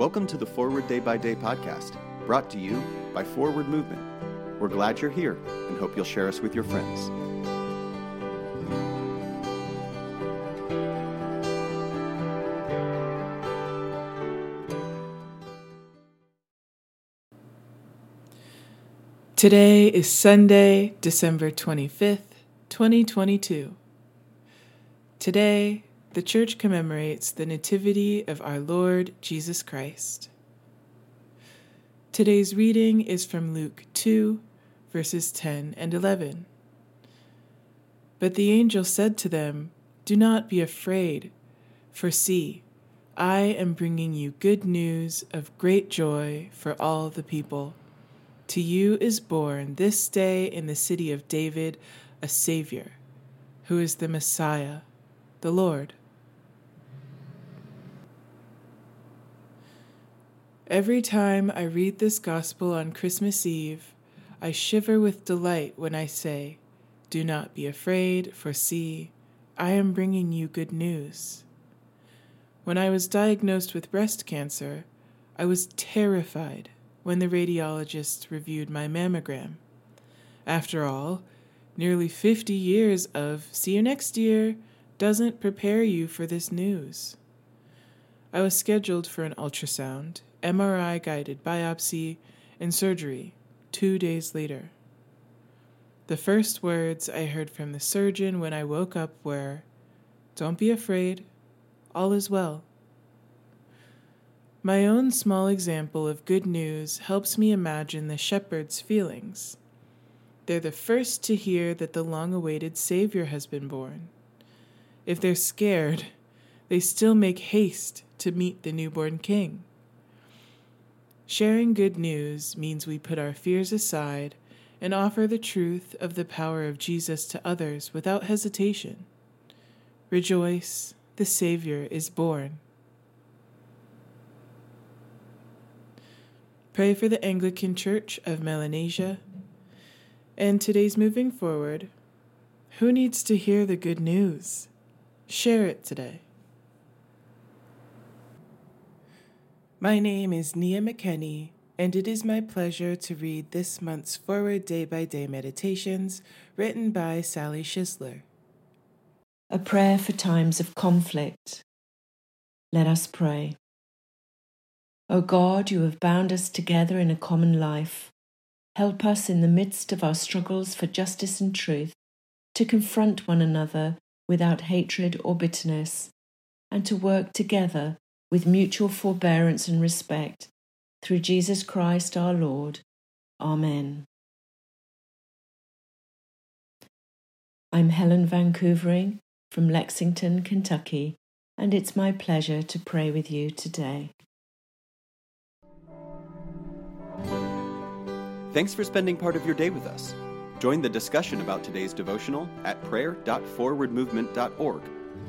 Welcome to the Forward Day by Day podcast, brought to you by Forward Movement. We're glad you're here and hope you'll share us with your friends. Today is Sunday, December 25th, 2022. Today, the Church commemorates the Nativity of our Lord Jesus Christ. Today's reading is from Luke 2, verses 10 and 11. But the angel said to them, Do not be afraid, for see, I am bringing you good news of great joy for all the people. To you is born this day in the city of David a Savior, who is the Messiah, the Lord. Every time I read this gospel on Christmas Eve, I shiver with delight when I say, Do not be afraid, for see, I am bringing you good news. When I was diagnosed with breast cancer, I was terrified when the radiologist reviewed my mammogram. After all, nearly 50 years of see you next year doesn't prepare you for this news. I was scheduled for an ultrasound, MRI guided biopsy, and surgery two days later. The first words I heard from the surgeon when I woke up were, Don't be afraid, all is well. My own small example of good news helps me imagine the shepherd's feelings. They're the first to hear that the long awaited Savior has been born. If they're scared, they still make haste to meet the newborn King. Sharing good news means we put our fears aside and offer the truth of the power of Jesus to others without hesitation. Rejoice, the Savior is born. Pray for the Anglican Church of Melanesia. And today's moving forward, who needs to hear the good news? Share it today. My name is Nia McKenney, and it is my pleasure to read this month's Forward Day by Day Meditations written by Sally Schisler. A prayer for times of conflict. Let us pray. O God, you have bound us together in a common life. Help us in the midst of our struggles for justice and truth to confront one another without hatred or bitterness, and to work together with mutual forbearance and respect through Jesus Christ our Lord. Amen. I'm Helen Van Koevering from Lexington, Kentucky, and it's my pleasure to pray with you today. Thanks for spending part of your day with us. Join the discussion about today's devotional at prayer.forwardmovement.org,